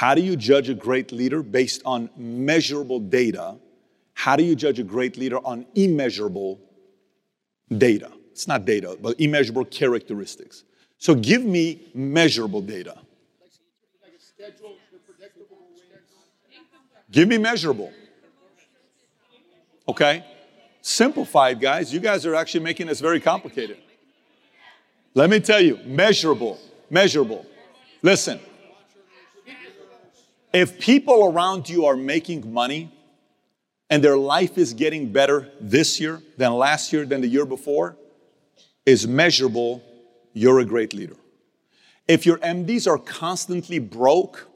How do you judge a great leader based on measurable data? How do you judge a great leader on immeasurable data? It's not data, but immeasurable characteristics. So give me measurable data. Give me measurable. Okay? Simplified, guys. You guys are actually making this very complicated. Let me tell you measurable, measurable. Listen, if people around you are making money and their life is getting better this year than last year than the year before, is measurable, you're a great leader. If your MDs are constantly broke,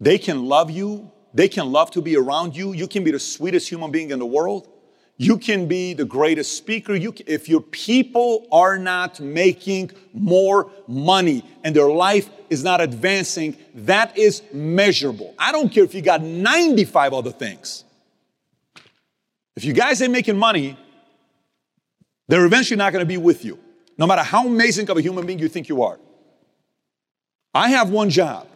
they can love you, they can love to be around you, you can be the sweetest human being in the world, you can be the greatest speaker. You can, if your people are not making more money and their life is not advancing, that is measurable. I don't care if you got 95 other things. If you guys ain't making money, they're eventually not going to be with you, no matter how amazing of a human being you think you are. I have one job.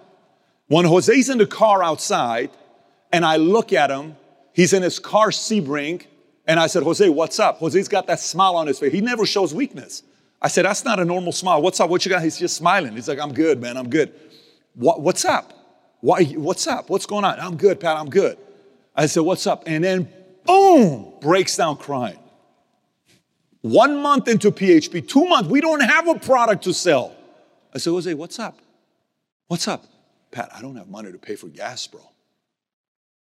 When Jose's in the car outside and I look at him, he's in his car Sebring and I said, Jose, what's up? Jose's got that smile on his face. He never shows weakness. I said, that's not a normal smile. What's up? What you got? He's just smiling. He's like, I'm good, man. I'm good. What, what's up? Why, what's up? What's going on? I'm good, Pat. I'm good. I said, what's up? And then, boom, breaks down crying. One month into PHP, two months, we don't have a product to sell. I said, Jose, what's up? What's up? Pat, I don't have money to pay for gas, bro.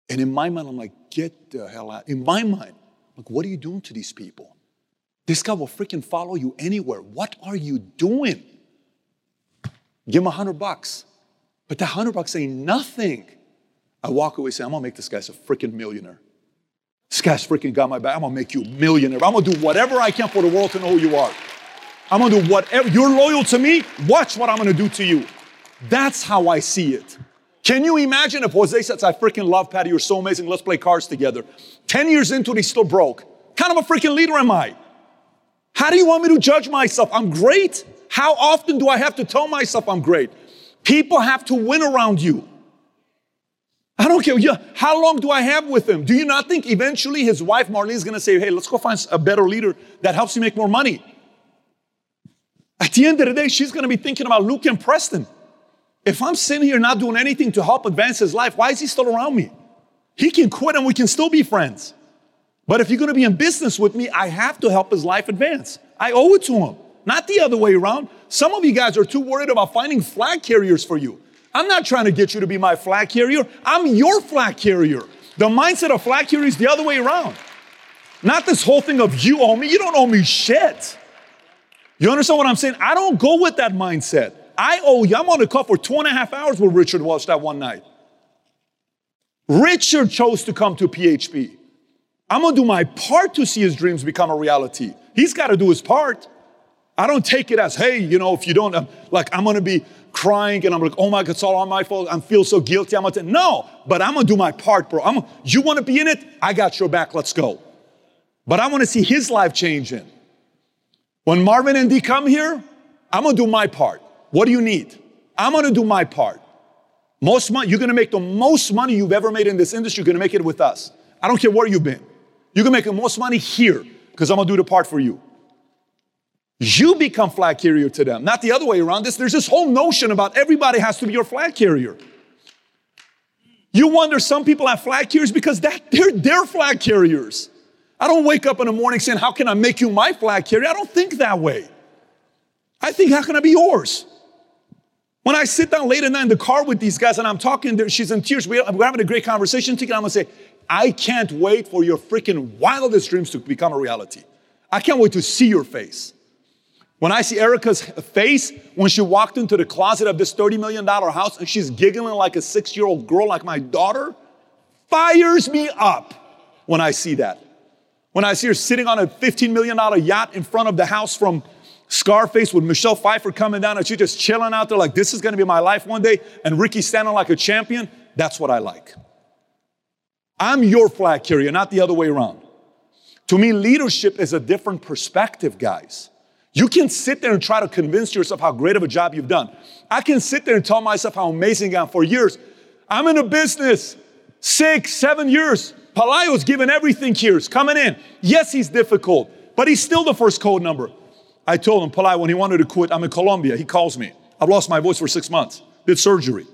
And in my mind, I'm like, get the hell out. In my mind, like, what are you doing to these people? This guy will freaking follow you anywhere. What are you doing? Give him a hundred bucks. But that hundred bucks ain't nothing. I walk away saying, I'm gonna make this guy a freaking millionaire. This guy's freaking got my back. I'm gonna make you a millionaire. I'm gonna do whatever I can for the world to know who you are. I'm gonna do whatever. You're loyal to me. Watch what I'm gonna do to you. That's how I see it. Can you imagine if Jose says, I freaking love Patty, you're so amazing, let's play cards together. 10 years into it, he's still broke. kind of a freaking leader am I? How do you want me to judge myself? I'm great. How often do I have to tell myself I'm great? People have to win around you. I don't care. How long do I have with him? Do you not think eventually his wife Marlene is going to say, "Hey, let's go find a better leader that helps you make more money"? At the end of the day, she's going to be thinking about Luke and Preston. If I'm sitting here not doing anything to help advance his life, why is he still around me? He can quit and we can still be friends. But if you're gonna be in business with me, I have to help his life advance. I owe it to him, not the other way around. Some of you guys are too worried about finding flag carriers for you. I'm not trying to get you to be my flag carrier, I'm your flag carrier. The mindset of flag carrier is the other way around. Not this whole thing of you owe me, you don't owe me shit. You understand what I'm saying? I don't go with that mindset. I owe you. I'm on the call for two and a half hours with Richard Welch that one night. Richard chose to come to PHP. I'm gonna do my part to see his dreams become a reality. He's got to do his part. I don't take it as, hey, you know, if you don't, um, like, I'm gonna be crying and I'm like, oh my God, it's all on my fault. I feel so guilty. I'm gonna, no, but I'm gonna do my part, bro. I'm, you wanna be in it? I got your back. Let's go. But I wanna see his life changing. When Marvin and Dee come here, I'm gonna do my part. What do you need? I'm gonna do my part. Most money, you're gonna make the most money you've ever made in this industry, you're gonna make it with us. I don't care where you've been. You can make the most money here because I'm gonna do the part for you. You become flag carrier to them, not the other way around. This, there's this whole notion about everybody has to be your flag carrier. You wonder some people have flag carriers because that, they're their flag carriers. I don't wake up in the morning saying, How can I make you my flag carrier? I don't think that way. I think, How can I be yours? When I sit down late at night in the car with these guys and I'm talking, she's in tears. We're having a great conversation together. I'm gonna say, I can't wait for your freaking wildest dreams to become a reality. I can't wait to see your face. When I see Erica's face when she walked into the closet of this $30 million house and she's giggling like a six year old girl, like my daughter, fires me up when I see that. When I see her sitting on a $15 million yacht in front of the house from Scarface with Michelle Pfeiffer coming down and she just chilling out there like this is gonna be my life one day, and Ricky standing like a champion. That's what I like. I'm your flag carrier, not the other way around. To me, leadership is a different perspective, guys. You can sit there and try to convince yourself how great of a job you've done. I can sit there and tell myself how amazing I am for years. I'm in a business six, seven years. Pelayo's given everything here. He's coming in. Yes, he's difficult, but he's still the first code number. I told him, Pelayo, when he wanted to quit, I'm in Colombia. He calls me. I've lost my voice for six months. Did surgery.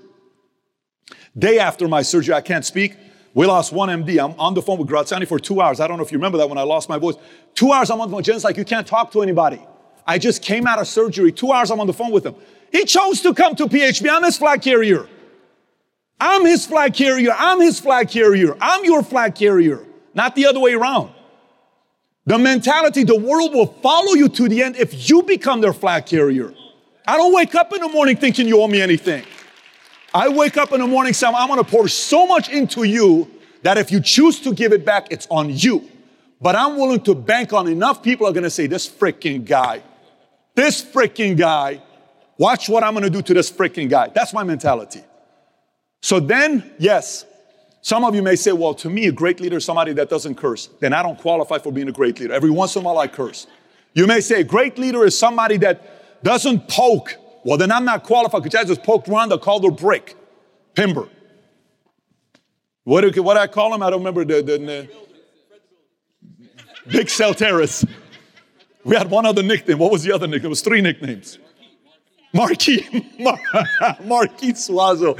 Day after my surgery, I can't speak. We lost one MD. I'm on the phone with Graziani for two hours. I don't know if you remember that when I lost my voice. Two hours I'm on the phone. Jen's like, you can't talk to anybody. I just came out of surgery. Two hours I'm on the phone with him. He chose to come to PHP. I'm his flag carrier. I'm his flag carrier. I'm his flag carrier. I'm your flag carrier, not the other way around. The mentality, the world will follow you to the end if you become their flag carrier. I don't wake up in the morning thinking you owe me anything. I wake up in the morning saying, I'm gonna pour so much into you that if you choose to give it back, it's on you. But I'm willing to bank on enough people are gonna say, This freaking guy, this freaking guy, watch what I'm gonna do to this freaking guy. That's my mentality. So then, yes, some of you may say, Well, to me, a great leader is somebody that doesn't curse. Then I don't qualify for being a great leader. Every once in a while, I curse. You may say, A great leader is somebody that doesn't poke well, then I'm not qualified because I just poked around the called her brick. Pimber. What do, what I call him? I don't remember the, the, the Big Cell Terrace. We had one other nickname. What was the other nickname? It was three nicknames. Marquis, Marquis Suazo.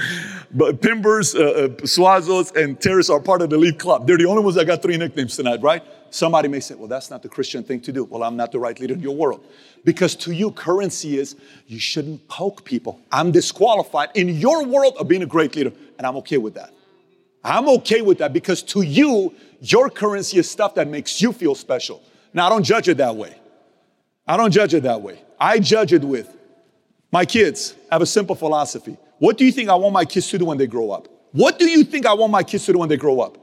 But Pimbers, uh, uh, Suazos, and Terrace are part of the elite club. They're the only ones that got three nicknames tonight, right? Somebody may say, well, that's not the Christian thing to do. Well, I'm not the right leader in your world. Because to you, currency is you shouldn't poke people. I'm disqualified in your world of being a great leader, and I'm okay with that. I'm okay with that because to you, your currency is stuff that makes you feel special. Now, I don't judge it that way. I don't judge it that way. I judge it with my kids have a simple philosophy. What do you think I want my kids to do when they grow up? What do you think I want my kids to do when they grow up?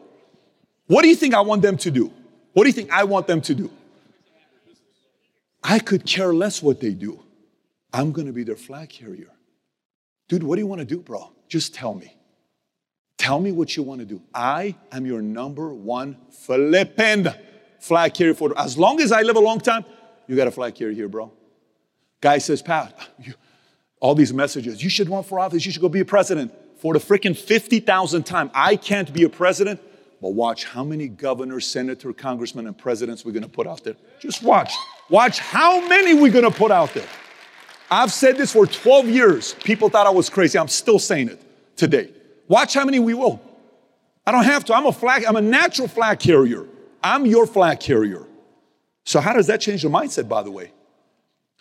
What do you think I want them to do? What do you think I want them to do? I could care less what they do. I'm going to be their flag carrier. Dude, what do you want to do, bro? Just tell me. Tell me what you want to do. I am your number one Philippine flag carrier for as long as I live a long time. You got a flag carrier here, bro. Guy says, Pat, you, all these messages. You should run for office. You should go be a president. For the freaking 50,000th time, I can't be a president. But watch how many governors, senator, congressmen, and presidents we're going to put out there. Just watch. Watch how many we're going to put out there. I've said this for 12 years. People thought I was crazy. I'm still saying it today. Watch how many we will. I don't have to. I'm a flag, I'm a natural flag carrier. I'm your flag carrier. So how does that change your mindset, by the way?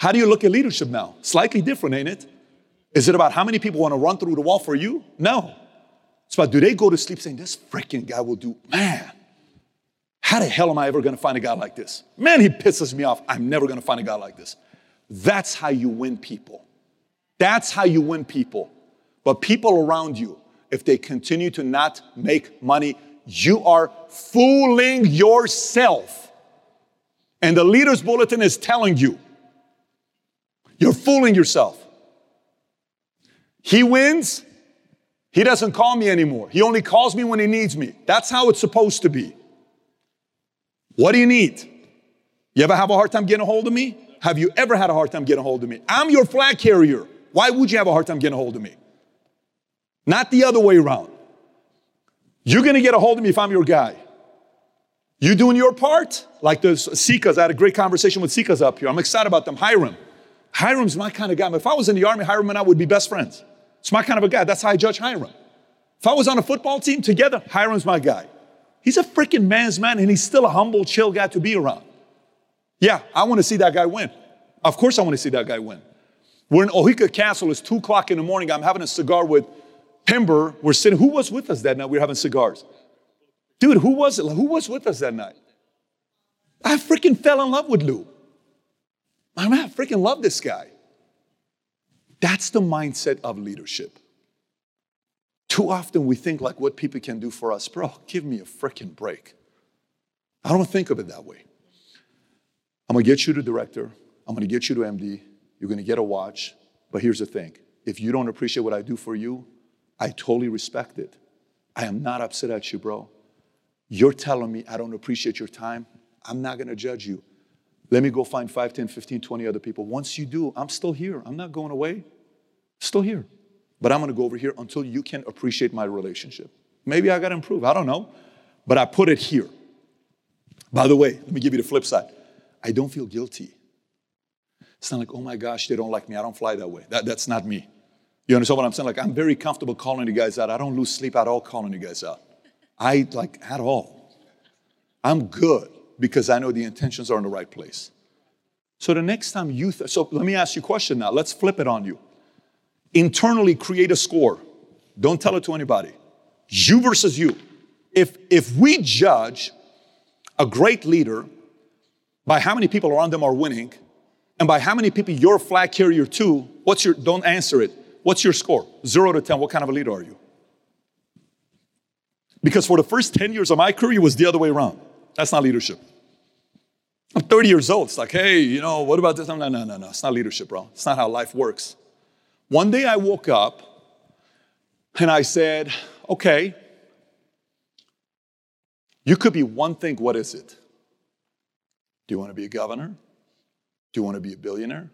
How do you look at leadership now? Slightly different, ain't it? Is it about how many people want to run through the wall for you? No. It's about do they go to sleep saying, this freaking guy will do, man, how the hell am I ever going to find a guy like this? Man, he pisses me off. I'm never going to find a guy like this. That's how you win people. That's how you win people. But people around you, if they continue to not make money, you are fooling yourself. And the leader's bulletin is telling you, you're fooling yourself. He wins, he doesn't call me anymore. He only calls me when he needs me. That's how it's supposed to be. What do you need? You ever have a hard time getting a hold of me? Have you ever had a hard time getting a hold of me? I'm your flag carrier. Why would you have a hard time getting a hold of me? Not the other way around. You're gonna get a hold of me if I'm your guy. You doing your part? Like the Sikas, I had a great conversation with Sikas up here. I'm excited about them. Hiram. Hiram's my kind of guy. If I was in the army, Hiram and I would be best friends. It's my kind of a guy. That's how I judge Hiram. If I was on a football team together, Hiram's my guy. He's a freaking man's man and he's still a humble, chill guy to be around. Yeah, I want to see that guy win. Of course, I want to see that guy win. We're in Oheka Castle. It's two o'clock in the morning. I'm having a cigar with Pimber. We're sitting. Who was with us that night? We were having cigars. Dude, who was it? Who was with us that night? I freaking fell in love with Lou. I mean, I freaking love this guy. That's the mindset of leadership. Too often we think like what people can do for us. Bro, give me a freaking break. I don't think of it that way. I'm gonna get you to director, I'm gonna get you to MD, you're gonna get a watch. But here's the thing if you don't appreciate what I do for you, I totally respect it. I am not upset at you, bro. You're telling me I don't appreciate your time. I'm not gonna judge you. Let me go find 5, 10, 15, 20 other people. Once you do, I'm still here. I'm not going away. Still here. But I'm going to go over here until you can appreciate my relationship. Maybe I got to improve. I don't know. But I put it here. By the way, let me give you the flip side. I don't feel guilty. It's not like, oh my gosh, they don't like me. I don't fly that way. That, that's not me. You understand what I'm saying? Like, I'm very comfortable calling you guys out. I don't lose sleep at all calling you guys out. I, like, at all. I'm good because I know the intentions are in the right place. So the next time you, th- so let me ask you a question now. Let's flip it on you. Internally create a score. Don't tell it to anybody. You versus you. If, if we judge a great leader by how many people around them are winning and by how many people you're flag carrier to, what's your, don't answer it. What's your score? Zero to 10, what kind of a leader are you? Because for the first 10 years of my career, it was the other way around. That's not leadership. I'm 30 years old. It's like, hey, you know, what about this? I'm like, no, no, no. It's not leadership, bro. It's not how life works. One day I woke up and I said, okay, you could be one thing. What is it? Do you want to be a governor? Do you want to be a billionaire?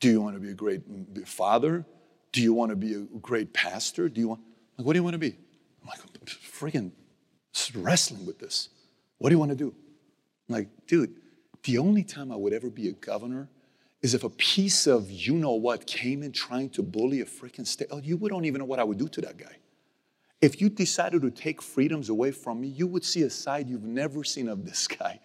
Do you want to be a great mm, father? Do you want to be a great pastor? Do you want, like, what do you want to be? I'm like, freaking wrestling with this. What do you want to do? I'm like, dude, the only time I would ever be a governor is if a piece of you know what came in trying to bully a freaking state. Oh, you don't even know what I would do to that guy. If you decided to take freedoms away from me, you would see a side you've never seen of this guy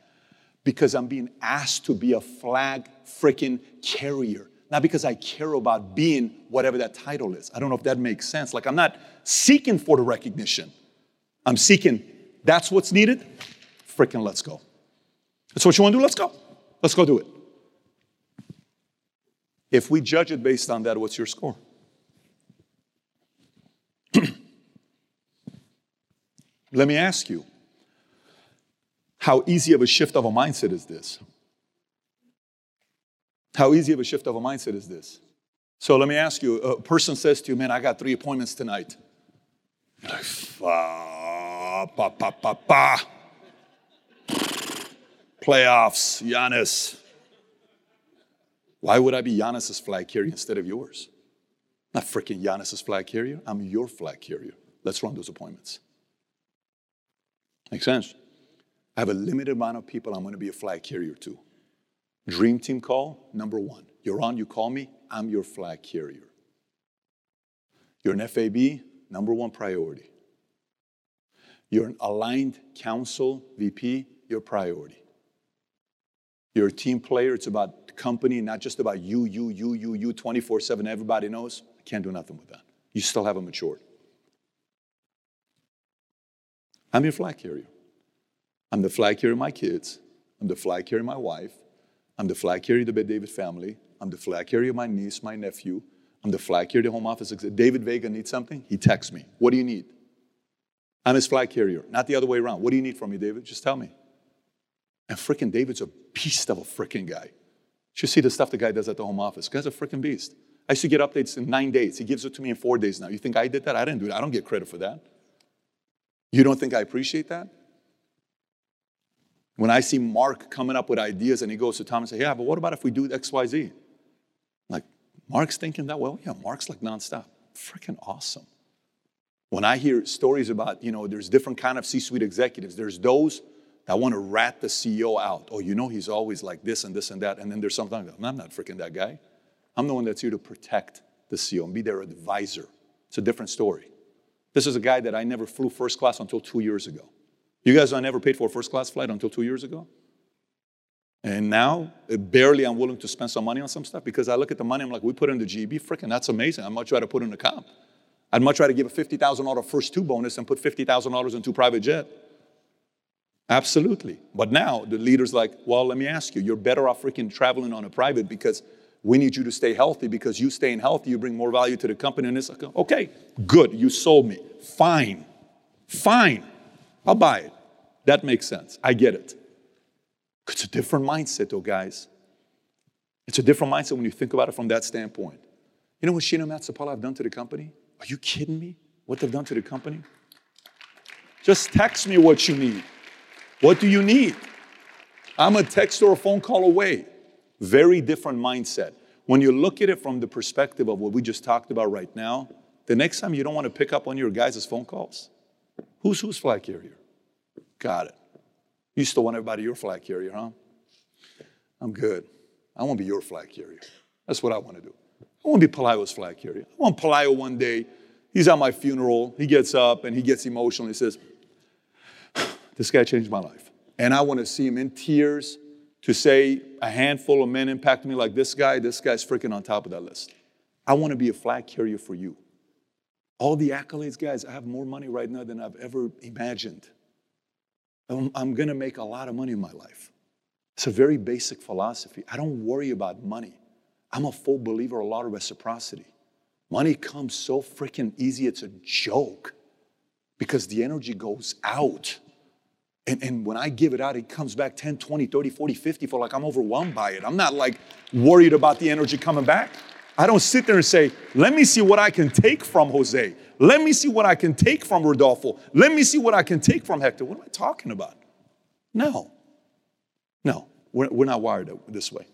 because I'm being asked to be a flag freaking carrier. Not because I care about being whatever that title is. I don't know if that makes sense. Like, I'm not seeking for the recognition. I'm seeking, that's what's needed. Freaking let's go. That's what you want to do? Let's go. Let's go do it. If we judge it based on that, what's your score? Let me ask you how easy of a shift of a mindset is this? How easy of a shift of a mindset is this? So let me ask you a person says to you, Man, I got three appointments tonight. You're like, pa, pa, pa, pa. Playoffs, Giannis. Why would I be Giannis's flag carrier instead of yours? Not freaking Giannis's flag carrier. I'm your flag carrier. Let's run those appointments. Make sense? I have a limited amount of people I'm going to be a flag carrier to. Dream team call, number one. You're on, you call me, I'm your flag carrier. You're an FAB, number one priority. You're an aligned council VP, your priority. You're a team player, it's about company, not just about you, you, you, you, you, 24 7. Everybody knows. I can't do nothing with that. You still haven't matured. I'm your flag carrier. I'm the flag carrier of my kids. I'm the flag carrier of my wife. I'm the flag carrier of the Bet David family. I'm the flag carrier of my niece, my nephew. I'm the flag carrier of the home office. David Vega needs something, he texts me. What do you need? I'm his flag carrier, not the other way around. What do you need from me, David? Just tell me. And freaking David's a beast of a freaking guy. You should see the stuff the guy does at the home office. The guy's a freaking beast. I used to get updates in nine days. He gives it to me in four days now. You think I did that? I didn't do it. I don't get credit for that. You don't think I appreciate that? When I see Mark coming up with ideas and he goes to Tom and says, Yeah, but what about if we do XYZ? Like, Mark's thinking that well? Yeah, Mark's like nonstop. Freaking awesome. When I hear stories about, you know, there's different kind of C-suite executives. There's those that want to rat the CEO out. Oh, you know, he's always like this and this and that. And then there's something like, I'm not freaking that guy. I'm the one that's here to protect the CEO and be their advisor. It's a different story. This is a guy that I never flew first class until two years ago. You guys, I never paid for a first class flight until two years ago. And now, uh, barely I'm willing to spend some money on some stuff because I look at the money, I'm like, we put in the GEB, freaking, that's amazing. I'd much rather put in a comp. I'd much rather give a $50,000 first two bonus and put $50,000 into private jet. Absolutely. But now the leader's like, well, let me ask you, you're better off freaking traveling on a private because we need you to stay healthy because you staying healthy, you bring more value to the company. And it's like, okay, good, you sold me. Fine, fine, I'll buy it. That makes sense. I get it. It's a different mindset, though, guys. It's a different mindset when you think about it from that standpoint. You know what Sheena Matsapala have done to the company? Are you kidding me? What they've done to the company? Just text me what you need. What do you need? I'm a text or a phone call away. Very different mindset. When you look at it from the perspective of what we just talked about right now, the next time you don't want to pick up on your guys' phone calls, who's whose flag carrier? Got it. You still want everybody your flag carrier, huh? I'm good. I want to be your flag carrier. That's what I want to do. I want to be Pelayo's flag carrier. I want Pelayo one day, he's at my funeral, he gets up and he gets emotional. He says, This guy changed my life. And I want to see him in tears to say a handful of men impacted me like this guy, this guy's freaking on top of that list. I want to be a flag carrier for you. All the accolades, guys, I have more money right now than I've ever imagined. Um, I'm, I'm going to make a lot of money in my life. It's a very basic philosophy. I don't worry about money. I'm a full believer a lot of reciprocity. Money comes so freaking easy, it's a joke because the energy goes out. And, and when I give it out, it comes back 10, 20, 30, 40, 50 for like I'm overwhelmed by it. I'm not like worried about the energy coming back. I don't sit there and say, let me see what I can take from Jose. Let me see what I can take from Rodolfo. Let me see what I can take from Hector. What am I talking about? No. No, we're, we're not wired this way.